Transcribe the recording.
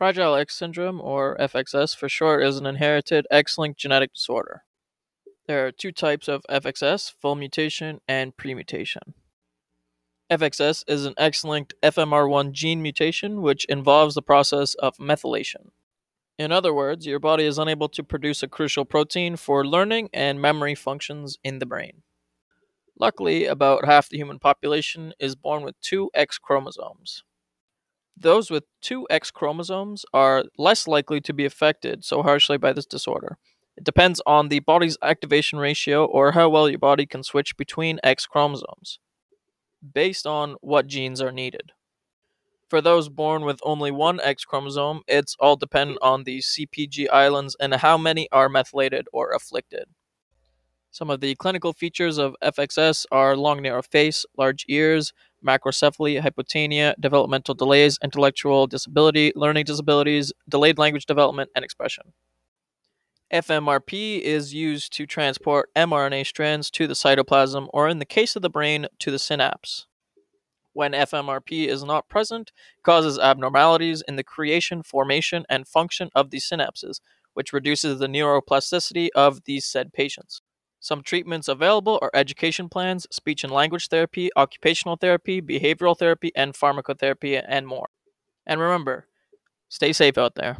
Fragile X syndrome, or FXS for short, is an inherited X linked genetic disorder. There are two types of FXS full mutation and premutation. FXS is an X linked FMR1 gene mutation which involves the process of methylation. In other words, your body is unable to produce a crucial protein for learning and memory functions in the brain. Luckily, about half the human population is born with two X chromosomes. Those with two X chromosomes are less likely to be affected so harshly by this disorder. It depends on the body's activation ratio or how well your body can switch between X chromosomes, based on what genes are needed. For those born with only one X chromosome, it's all dependent on the CPG islands and how many are methylated or afflicted. Some of the clinical features of FXS are long narrow face, large ears, macrocephaly, hypotonia, developmental delays, intellectual disability, learning disabilities, delayed language development, and expression. FMRP is used to transport mRNA strands to the cytoplasm or, in the case of the brain, to the synapse. When FMRP is not present, causes abnormalities in the creation, formation, and function of these synapses, which reduces the neuroplasticity of these said patients. Some treatments available are education plans, speech and language therapy, occupational therapy, behavioral therapy, and pharmacotherapy, and more. And remember, stay safe out there.